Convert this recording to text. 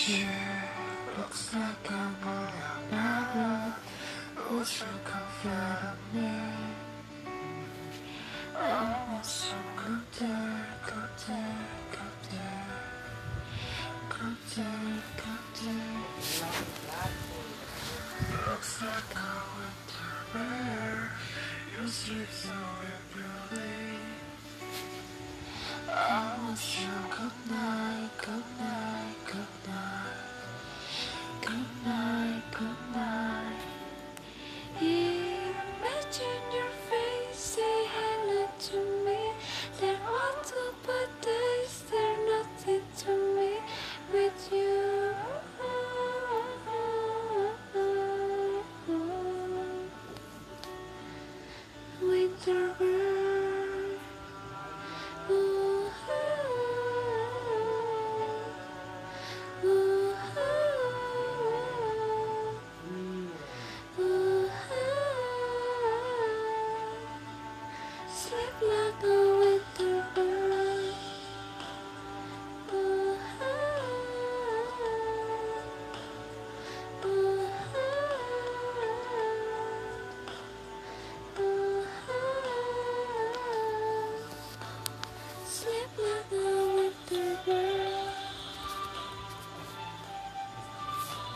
Looks like I'm around room. Would you comfort me? I want some good day, good day, good day. Good day, good day. Looks like I went to rare. You sleep so regularly. Sleep like a slip my